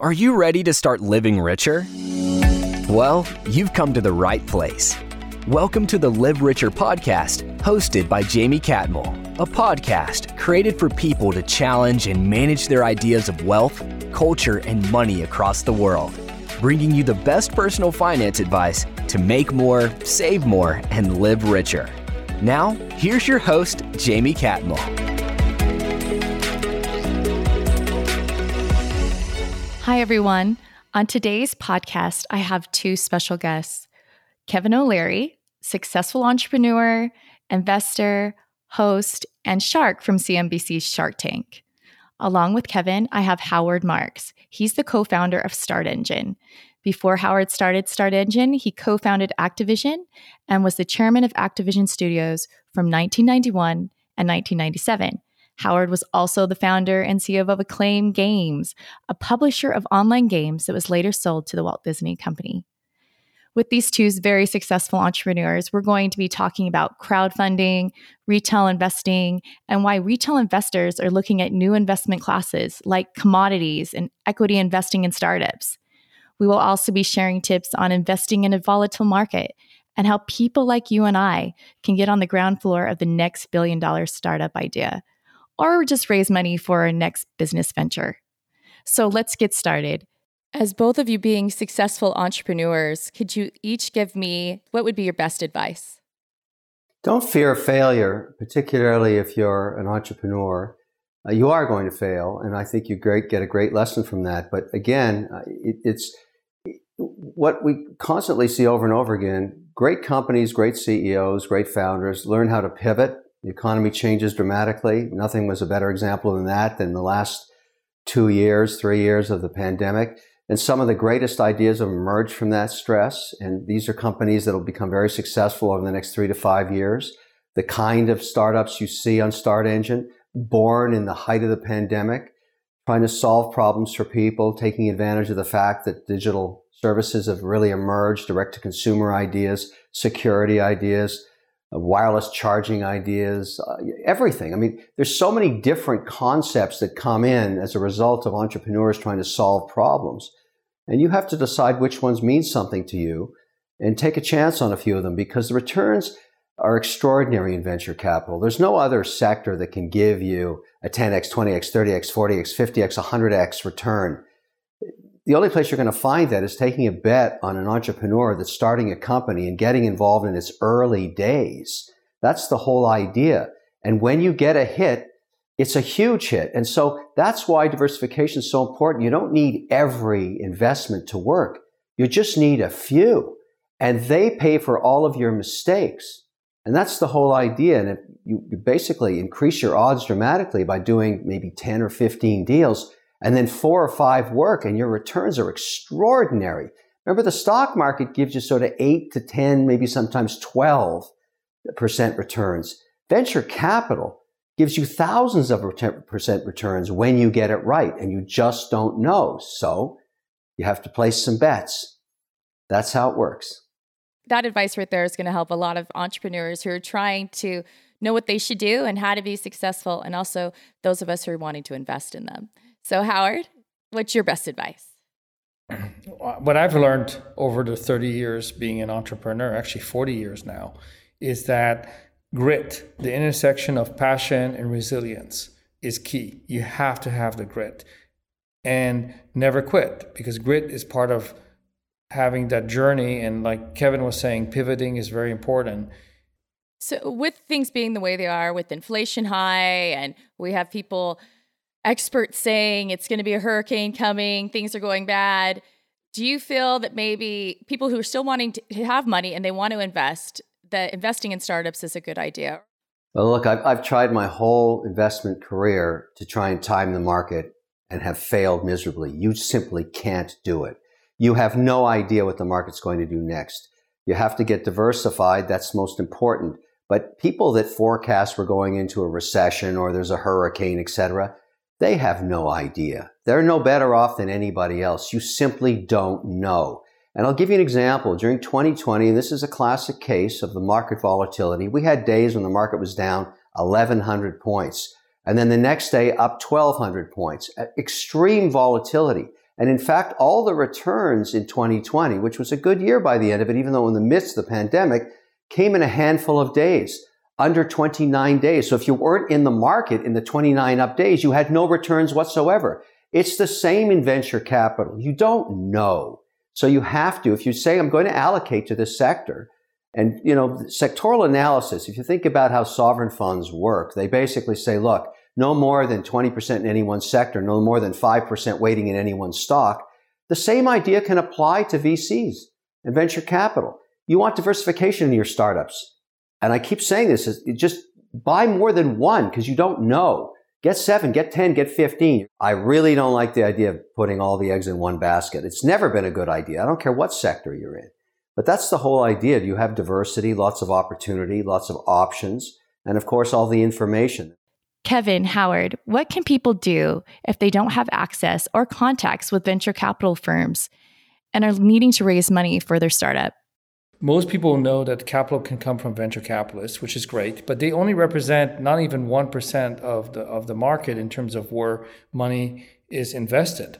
Are you ready to start living richer? Well, you've come to the right place. Welcome to the Live Richer podcast, hosted by Jaime Catmull, a podcast created for people to challenge and manage their ideas of wealth, culture, and money across the world, bringing you the best personal finance advice to make more, save more, and live richer. Now, here's your host, Jaime Catmull. Hi, everyone. On today's podcast, I have two special guests Kevin O'Leary, successful entrepreneur, investor, host, and shark from CNBC's Shark Tank. Along with Kevin, I have Howard Marks. He's the co founder of Start Engine. Before Howard started Start Engine, he co founded Activision and was the chairman of Activision Studios from 1991 and 1997. Howard was also the founder and CEO of Acclaim Games, a publisher of online games that was later sold to the Walt Disney Company. With these two very successful entrepreneurs, we're going to be talking about crowdfunding, retail investing, and why retail investors are looking at new investment classes like commodities and equity investing in startups. We will also be sharing tips on investing in a volatile market and how people like you and I can get on the ground floor of the next billion dollar startup idea or just raise money for our next business venture. So let's get started. As both of you being successful entrepreneurs, could you each give me what would be your best advice? Don't fear failure, particularly if you're an entrepreneur. Uh, you are going to fail, and I think you great, get a great lesson from that. But again, uh, it, it's what we constantly see over and over again great companies, great CEOs, great founders learn how to pivot the economy changes dramatically. Nothing was a better example than that than the last two years, three years of the pandemic. And some of the greatest ideas have emerged from that stress. And these are companies that will become very successful over the next three to five years. The kind of startups you see on Start Engine, born in the height of the pandemic, trying to solve problems for people, taking advantage of the fact that digital services have really emerged, direct to consumer ideas, security ideas, wireless charging ideas, uh, everything. I mean, there's so many different concepts that come in as a result of entrepreneurs trying to solve problems. And you have to decide which ones mean something to you and take a chance on a few of them because the returns are extraordinary in venture capital. There's no other sector that can give you a 10x, 20x, 30x, 40x, 50x, 100x return the only place you're going to find that is taking a bet on an entrepreneur that's starting a company and getting involved in its early days. That's the whole idea. And when you get a hit, it's a huge hit. And so that's why diversification is so important. You don't need every investment to work. You just need a few and they pay for all of your mistakes. And that's the whole idea. And you, you basically increase your odds dramatically by doing maybe 10 or 15 deals and then four or five work and your returns are extraordinary. Remember, the stock market gives you sort of eight to 10, maybe sometimes 12% returns. Venture capital gives you thousands of percent returns when you get it right and you just don't know. So you have to place some bets. That's how it works. That advice right there is going to help a lot of entrepreneurs who are trying to know what they should do and how to be successful, and also those of us who are wanting to invest in them. So, Howard, what's your best advice? What I've learned over the 30 years being an entrepreneur, actually 40 years now, is that grit, the intersection of passion and resilience, is key. You have to have the grit and never quit because grit is part of having that journey. And like Kevin was saying, pivoting is very important. So, with things being the way they are, with inflation high, and we have people experts saying it's going to be a hurricane coming, things are going bad. Do you feel that maybe people who are still wanting to have money and they want to invest, that investing in startups is a good idea? Well, look, I've, I've tried my whole investment career to try and time the market and have failed miserably. You simply can't do it. You have no idea what the market's going to do next. You have to get diversified. That's most important. But people that forecast we're going into a recession or there's a hurricane, et cetera, they have no idea. They're no better off than anybody else. You simply don't know. And I'll give you an example. During 2020, this is a classic case of the market volatility. We had days when the market was down 1,100 points. And then the next day, up 1,200 points. Extreme volatility. And in fact, all the returns in 2020, which was a good year by the end of it, even though in the midst of the pandemic, came in a handful of days, under 29 days. So if you weren't in the market in the 29 up days, you had no returns whatsoever. It's the same in venture capital. You don't know. So you have to, if you say, I'm going to allocate to this sector, and you know, sectoral analysis, if you think about how sovereign funds work, they basically say, look, no more than 20% in any one sector, no more than 5% weighting in any one stock. The same idea can apply to VCs and venture capital. You want diversification in your startups. And I keep saying this is just buy more than one because you don't know. Get seven, get 10, get 15. I really don't like the idea of putting all the eggs in one basket. It's never been a good idea. I don't care what sector you're in. But that's the whole idea. You have diversity, lots of opportunity, lots of options, and of course, all the information. Kevin, Howard, what can people do if they don't have access or contacts with venture capital firms and are needing to raise money for their startup? Most people know that capital can come from venture capitalists, which is great, but they only represent not even 1% of the of the market in terms of where money is invested.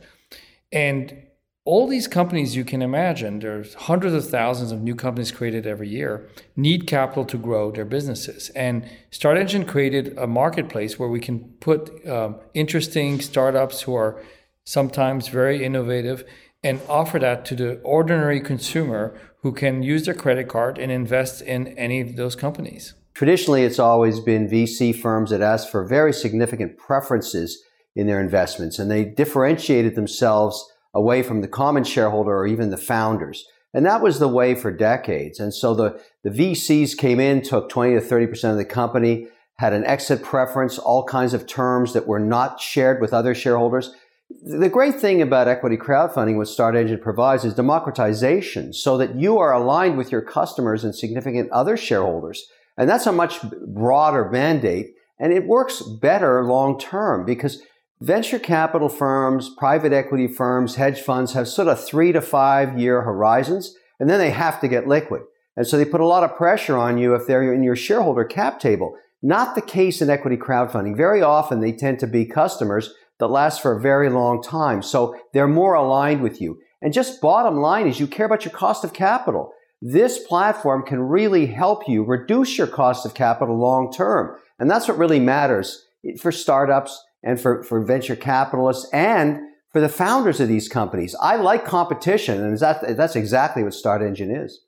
And all these companies you can imagine, there's hundreds of thousands of new companies created every year, need capital to grow their businesses. And Start Engine created a marketplace where we can put um, interesting startups who are sometimes very innovative and offer that to the ordinary consumer who can use their credit card and invest in any of those companies. Traditionally, it's always been VC firms that ask for very significant preferences in their investments, and they differentiated themselves away from the common shareholder or even the founders. And that was the way for decades. And so the, the VCs came in, took 20 to 30% of the company, had an exit preference, all kinds of terms that were not shared with other shareholders. The great thing about equity crowdfunding, what Start Engine provides, is democratization so that you are aligned with your customers and significant other shareholders. And that's a much broader mandate. And it works better long term because Venture capital firms, private equity firms, hedge funds have sort of three to five year horizons, and then they have to get liquid. And so they put a lot of pressure on you if they're in your shareholder cap table. Not the case in equity crowdfunding. Very often they tend to be customers that lasts for a very long time. So they're more aligned with you. And just bottom line is you care about your cost of capital. This platform can really help you reduce your cost of capital long term. And that's what really matters for startups and for, for venture capitalists and for the founders of these companies. I like competition, and that, that's exactly what Start Engine is.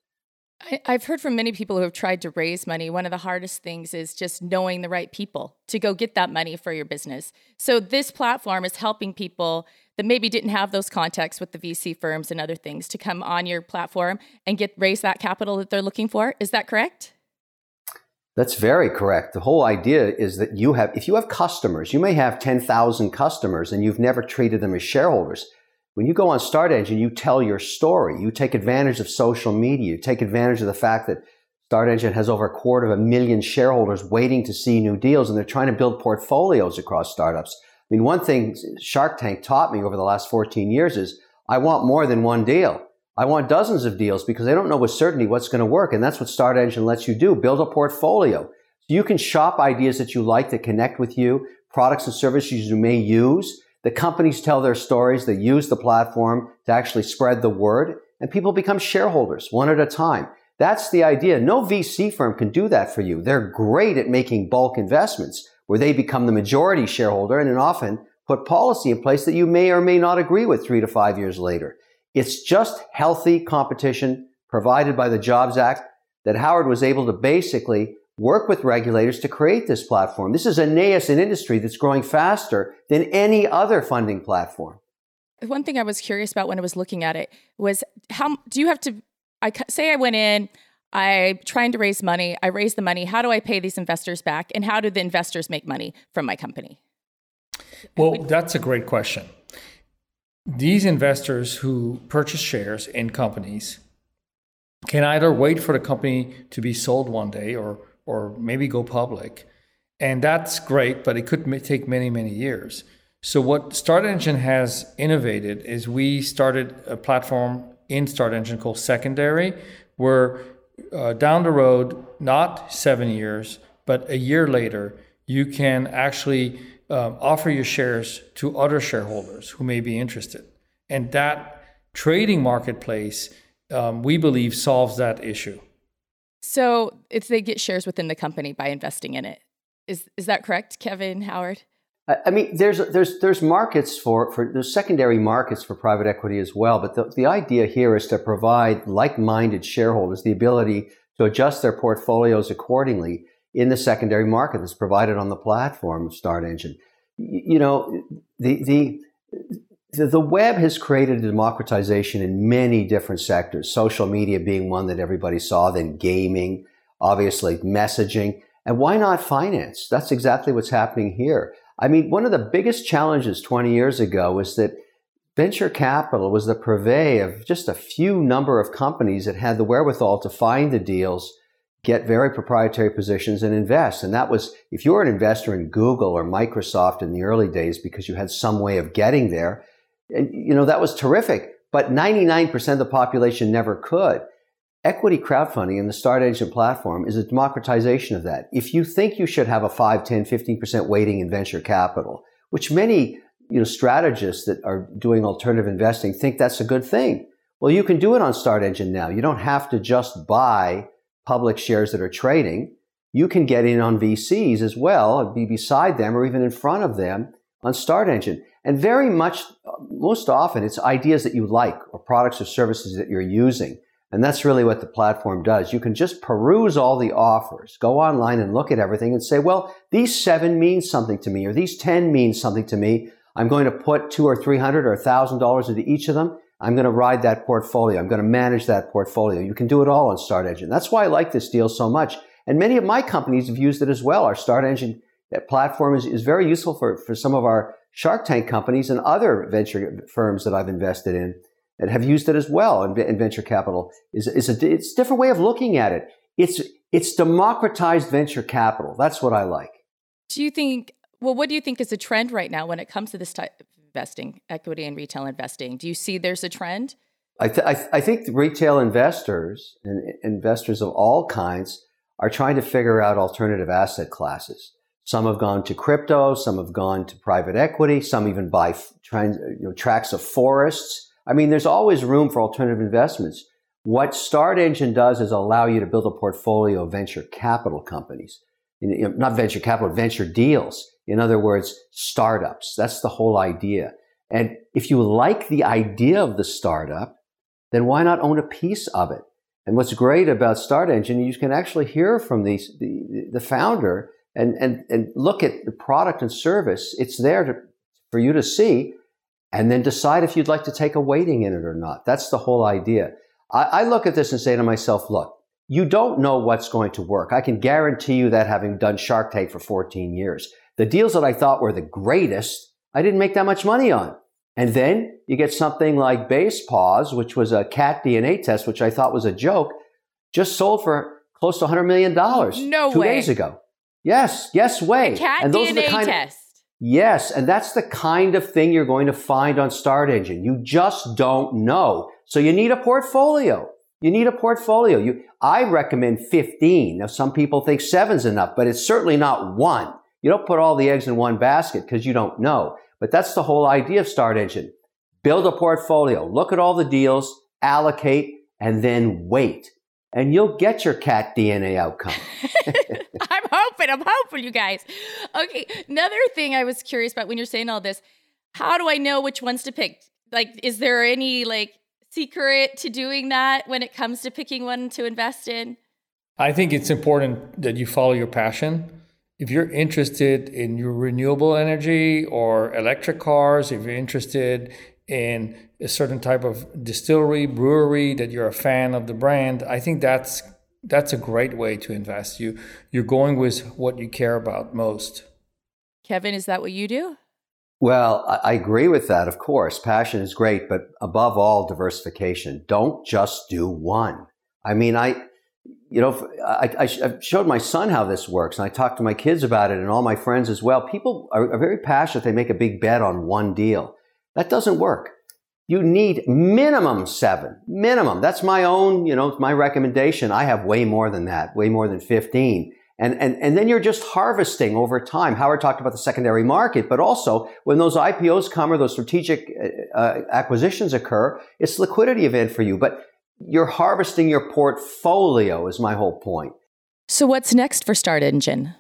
I've heard from many people who have tried to raise money. One of the hardest things is just knowing the right people to go get that money for your business. So, this platform is helping people that maybe didn't have those contacts with the VC firms and other things to come on your platform and get raise that capital that they're looking for. Is that correct? That's very correct. The whole idea is that you have, if you have customers, you may have 10,000 customers and you've never treated them as shareholders. When you go on Start Engine, you tell your story. You take advantage of social media. You take advantage of the fact that Start Engine has over a quarter of a million shareholders waiting to see new deals and they're trying to build portfolios across startups. I mean, one thing Shark Tank taught me over the last 14 years is I want more than one deal. I want dozens of deals because I don't know with certainty what's going to work. And that's what Start Engine lets you do. Build a portfolio. So you can shop ideas that you like that connect with you, products and services you may use. The companies tell their stories. They use the platform to actually spread the word and people become shareholders one at a time. That's the idea. No VC firm can do that for you. They're great at making bulk investments where they become the majority shareholder and often put policy in place that you may or may not agree with three to five years later. It's just healthy competition provided by the Jobs Act that Howard was able to basically work with regulators to create this platform. This is a nascent industry that's growing faster than any other funding platform. One thing I was curious about when I was looking at it was how do you have to I say I went in I'm trying to raise money. I raise the money. How do I pay these investors back? And how do the investors make money from my company? Well, that's a great question these investors who purchase shares in companies can either wait for the company to be sold one day or or maybe go public and that's great but it could take many many years so what start engine has innovated is we started a platform in start engine called secondary where uh, down the road not seven years but a year later you can actually um, offer your shares to other shareholders who may be interested. And that trading marketplace, um, we believe, solves that issue. So it's they get shares within the company by investing in it. Is is that correct, Kevin Howard? I mean, there's there's there's markets for for there's secondary markets for private equity as well. But the, the idea here is to provide like-minded shareholders the ability to adjust their portfolios accordingly in the secondary market that's provided on the platform of Start Engine. You know, the the the web has created a democratization in many different sectors. Social media being one that everybody saw, then gaming, obviously messaging, and why not finance? That's exactly what's happening here. I mean, one of the biggest challenges 20 years ago was that venture capital was the purvey of just a few number of companies that had the wherewithal to find the deals, get very proprietary positions and invest. And that was, if you were an investor in Google or Microsoft in the early days because you had some way of getting there, you know, that was terrific. But 99% of the population never could. Equity crowdfunding and the Start Engine platform is a democratization of that. If you think you should have a 5, 10, 15% weighting in venture capital, which many you know, strategists that are doing alternative investing think that's a good thing. Well, you can do it on Start Engine now. You don't have to just buy public shares that are trading. You can get in on VCs as well, and be beside them or even in front of them on Start Engine. And very much, most often, it's ideas that you like or products or services that you're using. And that's really what the platform does. You can just peruse all the offers, go online and look at everything and say, well, these seven mean something to me, or these 10 mean something to me. I'm going to put two or three hundred or a thousand dollars into each of them. I'm going to ride that portfolio. I'm going to manage that portfolio. You can do it all on Start Engine. That's why I like this deal so much. And many of my companies have used it as well. Our Start Engine platform is, is very useful for, for some of our Shark Tank companies and other venture firms that I've invested in and have used it as well in, in venture capital is, is a, it's a different way of looking at it. It's, it's democratized venture capital. That's what I like. Do you think, well, what do you think is a trend right now when it comes to this type of investing, equity and retail investing? Do you see there's a trend? I, th- I, th- I think retail investors and investors of all kinds are trying to figure out alternative asset classes. Some have gone to crypto, some have gone to private equity, some even buy trans, you know, tracts of forests I mean, there's always room for alternative investments. What Start Engine does is allow you to build a portfolio of venture capital companies. You know, not venture capital, venture deals. In other words, startups. That's the whole idea. And if you like the idea of the startup, then why not own a piece of it? And what's great about Start Engine, you can actually hear from the, the, the founder and, and, and look at the product and service. It's there to, for you to see and then decide if you'd like to take a weighting in it or not. That's the whole idea. I, I, look at this and say to myself, look, you don't know what's going to work. I can guarantee you that having done Shark Tank for 14 years. The deals that I thought were the greatest, I didn't make that much money on. And then you get something like Basepaws, which was a cat DNA test, which I thought was a joke, just sold for close to $100 million no two way. days ago. Yes, yes way. Cat and those DNA are the kind test. Of, Yes, and that's the kind of thing you're going to find on Start Engine. You just don't know. So you need a portfolio. You need a portfolio. You, I recommend 15. Now, some people think seven's enough, but it's certainly not one. You don't put all the eggs in one basket because you don't know. But that's the whole idea of Start Engine. Build a portfolio, look at all the deals, allocate, and then wait. And you'll get your cat DNA outcome. Hoping, I'm hoping, you guys. Okay, another thing I was curious about when you're saying all this, how do I know which ones to pick? Like, is there any like secret to doing that when it comes to picking one to invest in? I think it's important that you follow your passion. If you're interested in your renewable energy or electric cars, if you're interested in a certain type of distillery, brewery that you're a fan of the brand, I think that's that's a great way to invest. You you're going with what you care about most. Kevin, is that what you do? Well, I agree with that. Of course, passion is great, but above all, diversification. Don't just do one. I mean, I, you know, I, I showed my son how this works, and I talked to my kids about it, and all my friends as well. People are, are very passionate. They make a big bet on one deal. That doesn't work you need minimum seven, minimum. That's my own, you know, my recommendation. I have way more than that, way more than 15. And, and, and then you're just harvesting over time. Howard talked about the secondary market, but also when those IPOs come or those strategic uh, uh, acquisitions occur, it's liquidity event for you. But you're harvesting your portfolio is my whole point. So what's next for Start Engine?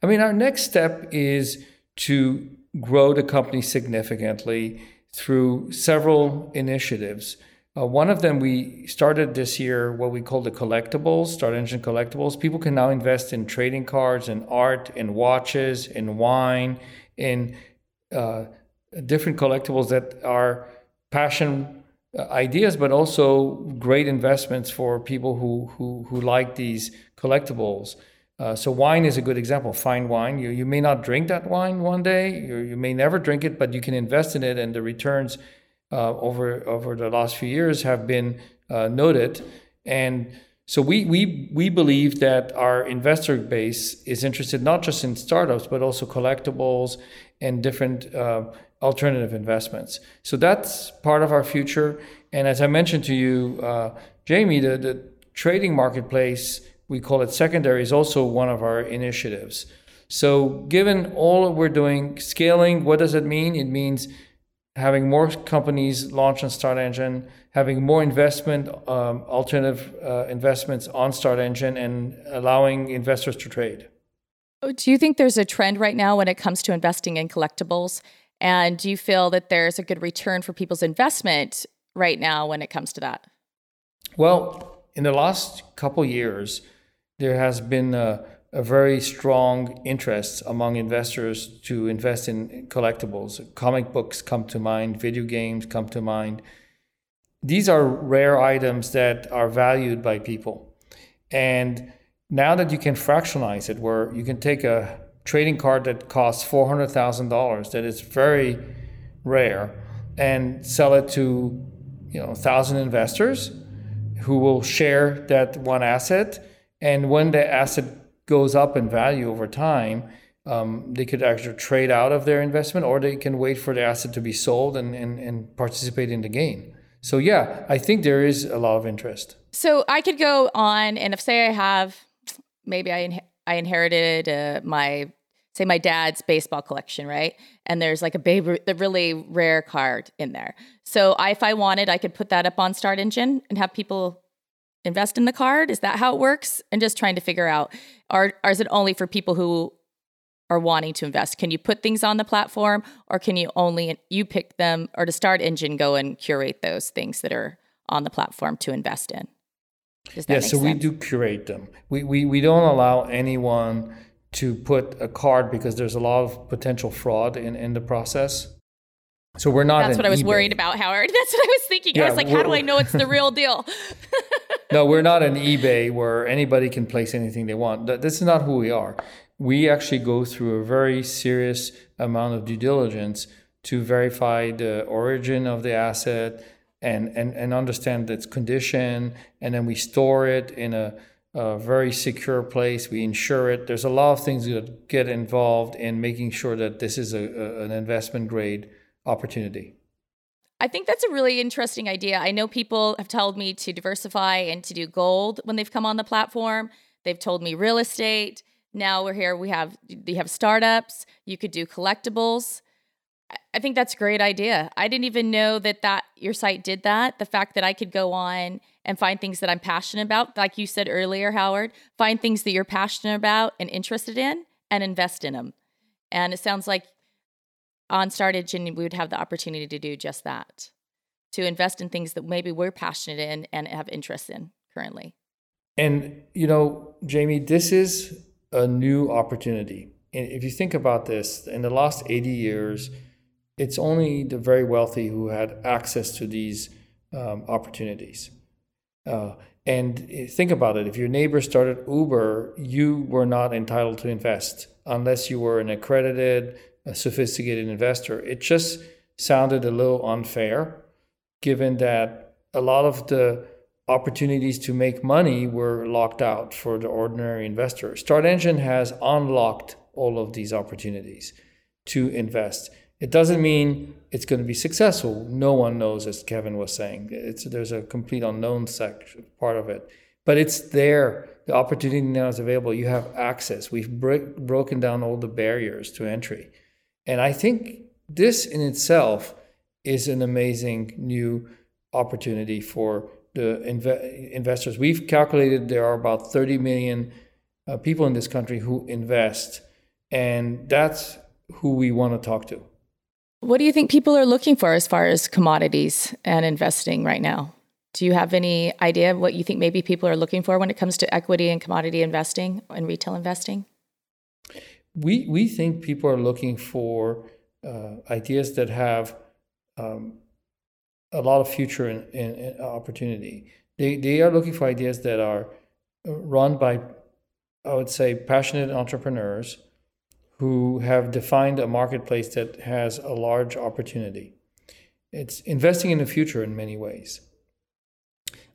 I mean, our next step is to grow the company significantly through several initiatives. Uh, one of them we started this year, what we call the collectibles, Start Engine collectibles. People can now invest in trading cards, in art, in watches, in wine, in uh, different collectibles that are passion uh, ideas, but also great investments for people who who, who like these collectibles. Uh, so wine is a good example. Fine wine. You you may not drink that wine one day. You, you may never drink it, but you can invest in it, and the returns uh, over over the last few years have been uh, noted. And so we we we believe that our investor base is interested not just in startups but also collectibles and different uh, alternative investments. So that's part of our future. And as I mentioned to you, uh, Jaime, the, the trading marketplace we call it secondary is also one of our initiatives. So given all that we're doing, scaling, what does it mean? It means having more companies launch on Start Engine, having more investment, um, alternative uh, investments on Start Engine, and allowing investors to trade. Oh, do you think there's a trend right now when it comes to investing in collectibles? And do you feel that there's a good return for people's investment right now when it comes to that? Well, in the last couple years, there has been a a very strong interest among investors to invest in collectibles. Comic books come to mind, video games come to mind. These are rare items that are valued by people. And now that you can fractionalize it, where you can take a trading card that costs $400,000, that is very rare, and sell it to you know, 1,000 investors who will share that one asset. And when the asset goes up in value over time, um, they could actually trade out of their investment or they can wait for the asset to be sold and, and, and participate in the gain. So, yeah, I think there is a lot of interest. So, I could go on, and if, say, I have maybe I, in, I inherited uh, my, say, my dad's baseball collection, right? And there's like a baby, the really rare card in there. So, I, if I wanted, I could put that up on Start Engine and have people invest in the card? Is that how it works? And just trying to figure out are, are is it only for people who are wanting to invest? Can you put things on the platform or can you only you pick them or to start engine go and curate those things that are on the platform to invest in? yeah, so sense? we do curate them. We, we we don't allow anyone to put a card because there's a lot of potential fraud in, in the process. So we're not. That's what I was eBay. worried about, Howard. That's what I was thinking. Yeah, I was like, how do I know it's the real deal? no, we're not an eBay where anybody can place anything they want. This is not who we are. We actually go through a very serious amount of due diligence to verify the origin of the asset and, and, and understand its condition. And then we store it in a, a very secure place. We insure it. There's a lot of things that get involved in making sure that this is a, a an investment grade opportunity. I think that's a really interesting idea. I know people have told me to diversify and to do gold when they've come on the platform. They've told me real estate. Now we're here. We have we have startups. You could do collectibles. I think that's a great idea. I didn't even know that that your site did that. The fact that I could go on and find things that I'm passionate about, like you said earlier, Howard, find things that you're passionate about and interested in and invest in them. And it sounds like on Start Engine, we would have the opportunity to do just that to invest in things that maybe we're passionate in and have interest in currently. And, you know, Jaime, this is a new opportunity. And if you think about this, in the last 80 years, it's only the very wealthy who had access to these um, opportunities. Uh, and think about it if your neighbor started Uber, you were not entitled to invest unless you were an accredited a sophisticated investor. It just sounded a little unfair given that a lot of the opportunities to make money were locked out for the ordinary investor. Start Engine has unlocked all of these opportunities to invest. It doesn't mean it's going to be successful. No one knows, as Kevin was saying. It's, there's a complete unknown section, part of it. But it's there the opportunity now is available. You have access. We've break, broken down all the barriers to entry. And I think this in itself is an amazing new opportunity for the inv- investors. We've calculated there are about 30 million uh, people in this country who invest, and that's who we want to talk to. What do you think people are looking for as far as commodities and investing right now? Do you have any idea of what you think maybe people are looking for when it comes to equity and commodity investing and retail investing? We we think people are looking for uh, ideas that have um, a lot of future and, and, opportunity. They they are looking for ideas that are run by, I would say, passionate entrepreneurs who have defined a marketplace that has a large opportunity. It's investing in the future in many ways.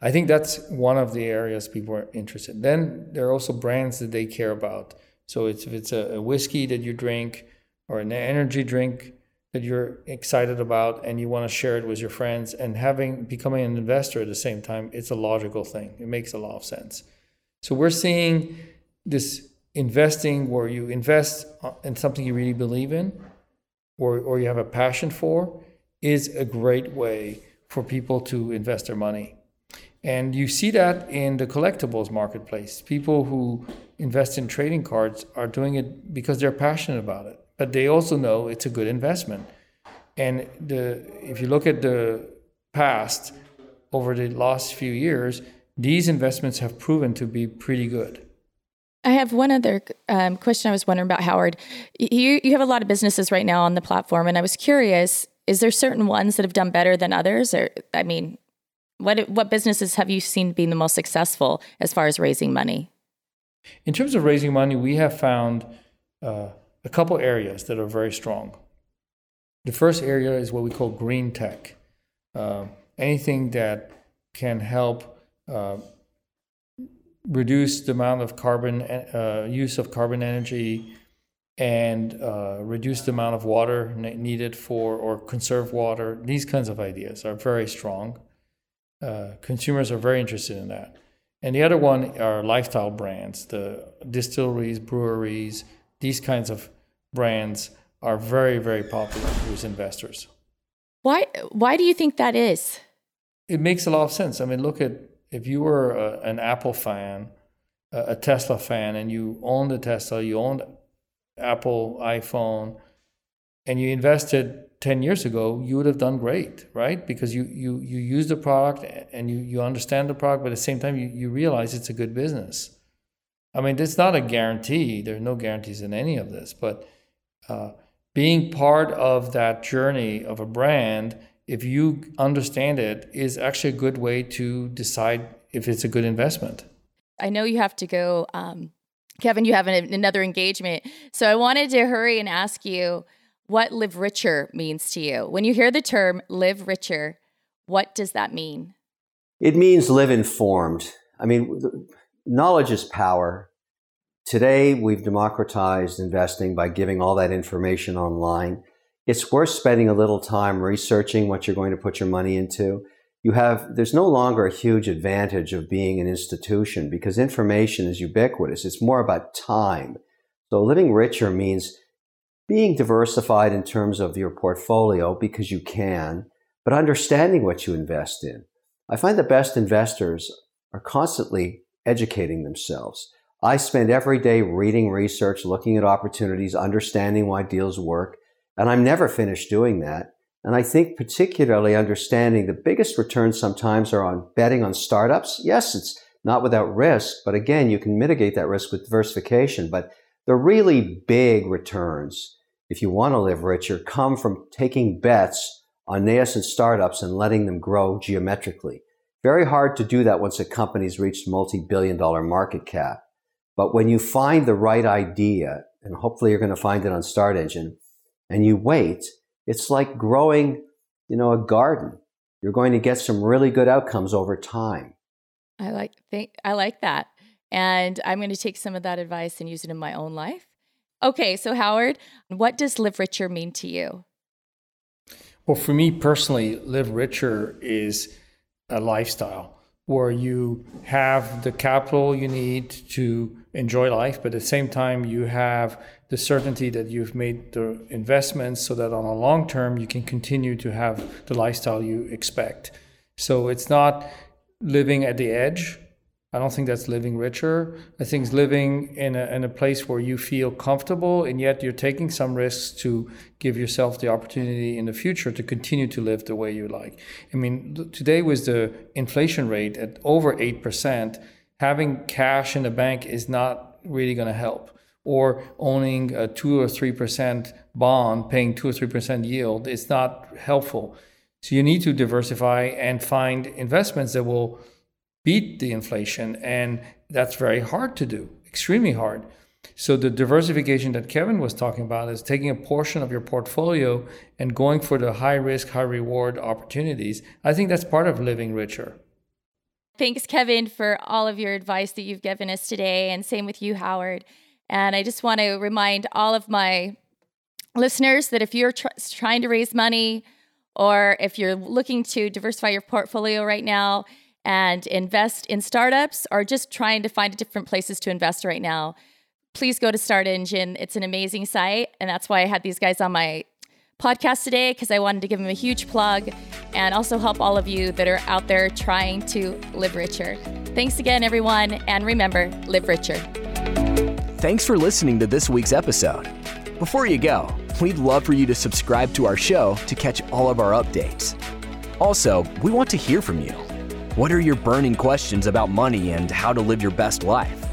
I think that's one of the areas people are interested. In. Then there are also brands that they care about. So it's, if it's a, a whiskey that you drink or an energy drink that you're excited about and you want to share it with your friends and having becoming an investor at the same time, it's a logical thing. It makes a lot of sense. So we're seeing this investing where you invest in something you really believe in or, or you have a passion for is a great way for people to invest their money. And you see that in the collectibles marketplace. People who invest in trading cards are doing it because they're passionate about it, but they also know it's a good investment. And the if you look at the past over the last few years, these investments have proven to be pretty good. I have one other um, question I was wondering about, Howard. You, you have a lot of businesses right now on the platform, and I was curious is there certain ones that have done better than others? Or, I mean, what, what businesses have you seen being the most successful as far as raising money? In terms of raising money, we have found uh, a couple areas that are very strong. The first area is what we call green tech. Uh, anything that can help uh, reduce the amount of carbon uh, use of carbon energy and uh, reduce the amount of water needed for or conserve water. These kinds of ideas are very strong. Uh, consumers are very interested in that. And the other one are lifestyle brands, the distilleries, breweries, these kinds of brands are very, very popular with investors. Why, why do you think that is? It makes a lot of sense. I mean, look at if you were a, an Apple fan, a, a Tesla fan, and you owned a Tesla, you owned Apple iPhone, and you invested 10 years ago, you would have done great, right? Because you you you use the product and you you understand the product, but at the same time you, you realize it's a good business. I mean, it's not a guarantee. There are no guarantees in any of this, but uh, being part of that journey of a brand if you understand it, is actually a good way to decide if it's a good investment. I know you have to go. Um, Kevin, you have an, another engagement. So I wanted to hurry and ask you what live richer means to you. When you hear the term live richer, what does that mean? It means live informed. I mean, knowledge is power. Today, we've democratized investing by giving all that information online it's worth spending a little time researching what you're going to put your money into. You have, there's no longer a huge advantage of being an institution because information is ubiquitous. It's more about time. So living richer means being diversified in terms of your portfolio because you can, but understanding what you invest in. I find the best investors are constantly educating themselves. I spend every day reading research, looking at opportunities, understanding why deals work. And I'm never finished doing that. And I think particularly understanding the biggest returns sometimes are on betting on startups. Yes, it's not without risk, but again, you can mitigate that risk with diversification. But the really big returns, if you want to live richer, come from taking bets on nascent startups and letting them grow geometrically. Very hard to do that once a company's reached multi-billion dollar market cap. But when you find the right idea, and hopefully you're going to find it on Start Engine, and you wait, it's like growing, you know, a garden. You're going to get some really good outcomes over time. I like think I like that. And I'm going to take some of that advice and use it in my own life. Okay, so Howard, what does live richer mean to you? Well, for me personally, live richer is a lifestyle where you have the capital you need to enjoy life, but at the same time, you have the certainty that you've made the investments so that on a long term, you can continue to have the lifestyle you expect. So it's not living at the edge. I don't think that's living richer. I think it's living in a, in a place where you feel comfortable and yet you're taking some risks to give yourself the opportunity in the future to continue to live the way you like. I mean, today with the inflation rate at over 8%, having cash in the bank is not really going to help. Or owning a 2 or 3% bond, paying 2 or 3% yield, is not helpful. So you need to diversify and find investments that will beat the inflation. And that's very hard to do, extremely hard. So the diversification that Kevin was talking about is taking a portion of your portfolio and going for the high risk, high reward opportunities. I think that's part of living richer. Thanks, Kevin, for all of your advice that you've given us today. And same with you, Howard. And I just want to remind all of my listeners that if you're tr- trying to raise money or if you're looking to diversify your portfolio right now and invest in startups or just trying to find different places to invest right now, please go to Start Engine. It's an amazing site. And that's why I had these guys on my podcast today because I wanted to give them a huge plug and also help all of you that are out there trying to live richer. Thanks again, everyone. And remember, live richer. Thanks for listening to this week's episode. Before you go, we'd love for you to subscribe to our show to catch all of our updates. Also, we want to hear from you. What are your burning questions about money and how to live your best life?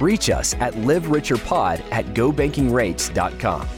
Reach us at livericherpod at gobankingrates.com.